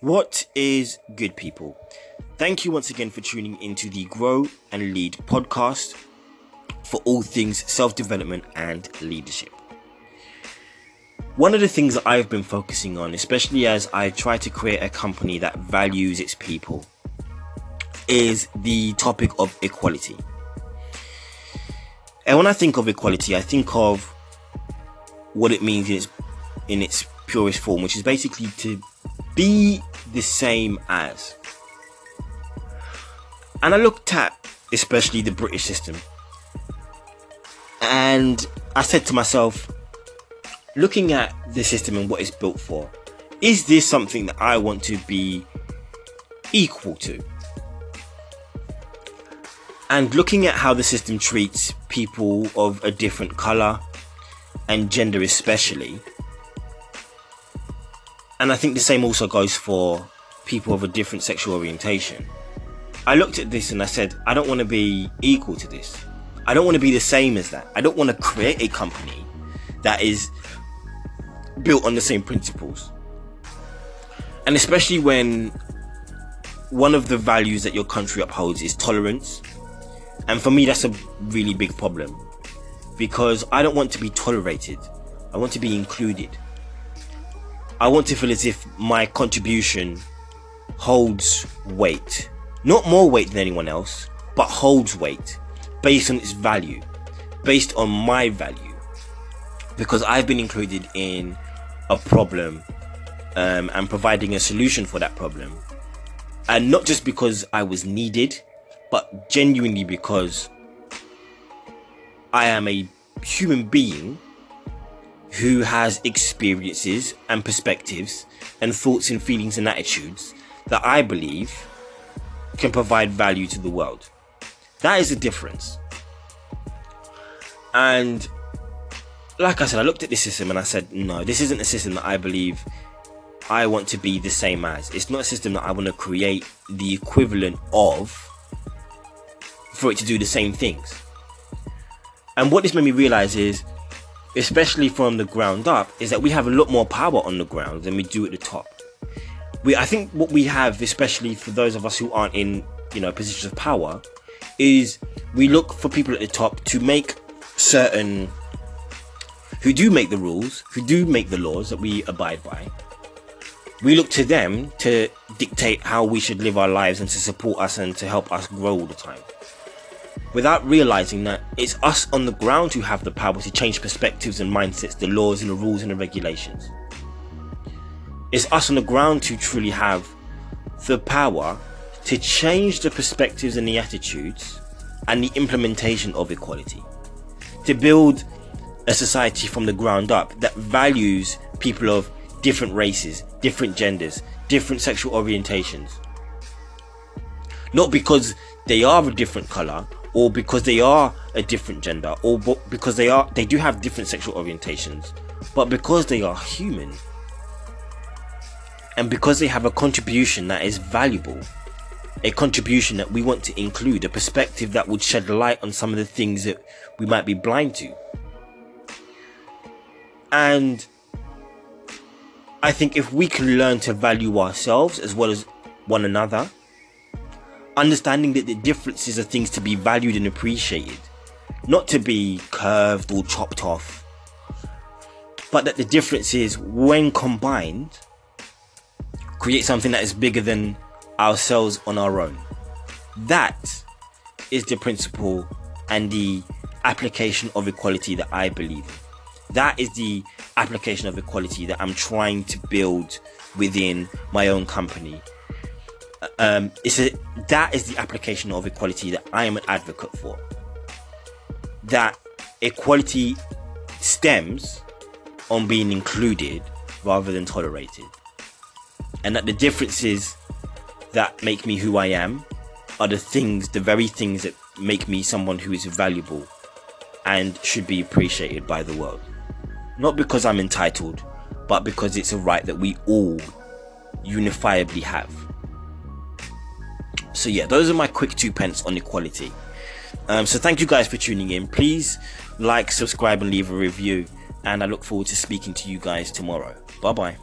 What is good, people? Thank you once again for tuning into the Grow and Lead podcast for all things self development and leadership. One of the things that I've been focusing on, especially as I try to create a company that values its people, is the topic of equality. And when I think of equality, I think of what it means in its in its purest form, which is basically to be the same as. And I looked at especially the British system. And I said to myself, looking at the system and what it's built for, is this something that I want to be equal to? And looking at how the system treats people of a different color and gender, especially, and I think the same also goes for people of a different sexual orientation. I looked at this and I said, I don't want to be equal to this. I don't want to be the same as that. I don't want to create a company that is built on the same principles. And especially when one of the values that your country upholds is tolerance. And for me, that's a really big problem because I don't want to be tolerated. I want to be included. I want to feel as if my contribution holds weight. Not more weight than anyone else, but holds weight based on its value, based on my value. Because I've been included in a problem um, and providing a solution for that problem. And not just because I was needed, but genuinely because I am a human being who has experiences and perspectives and thoughts and feelings and attitudes that I believe can provide value to the world. That is the difference. And like I said, I looked at this system and I said, no, this isn't a system that I believe I want to be the same as. It's not a system that I want to create the equivalent of for it to do the same things. And what this made me realize is especially from the ground up, is that we have a lot more power on the ground than we do at the top. We, I think, what we have, especially for those of us who aren't in, you know, positions of power, is we look for people at the top to make certain, who do make the rules, who do make the laws that we abide by. We look to them to dictate how we should live our lives and to support us and to help us grow all the time without realizing that it's us on the ground who have the power to change perspectives and mindsets, the laws and the rules and the regulations. It's us on the ground who truly have the power to change the perspectives and the attitudes and the implementation of equality. To build a society from the ground up that values people of different races, different genders, different sexual orientations. Not because they are of a different color or because they are a different gender or because they are they do have different sexual orientations but because they are human and because they have a contribution that is valuable a contribution that we want to include a perspective that would shed light on some of the things that we might be blind to. And I think if we can learn to value ourselves as well as one another understanding that the differences are things to be valued and appreciated, not to be curved or chopped off, but that the differences, when combined, create something that is bigger than ourselves on our own. That is the principle and the application of equality that I believe in. That is the application of equality that I'm trying to build within my own company um, it's a, that is the application of equality that I am an advocate for. That equality stems on being included rather than tolerated. And that the differences that make me who I am are the things, the very things that make me someone who is valuable and should be appreciated by the world. Not because I'm entitled, but because it's a right that we all unifiably have. So yeah, those are my quick two pence on equality. Um, so thank you guys for tuning in. Please like, subscribe, and leave a review. And I look forward to speaking to you guys tomorrow. Bye bye.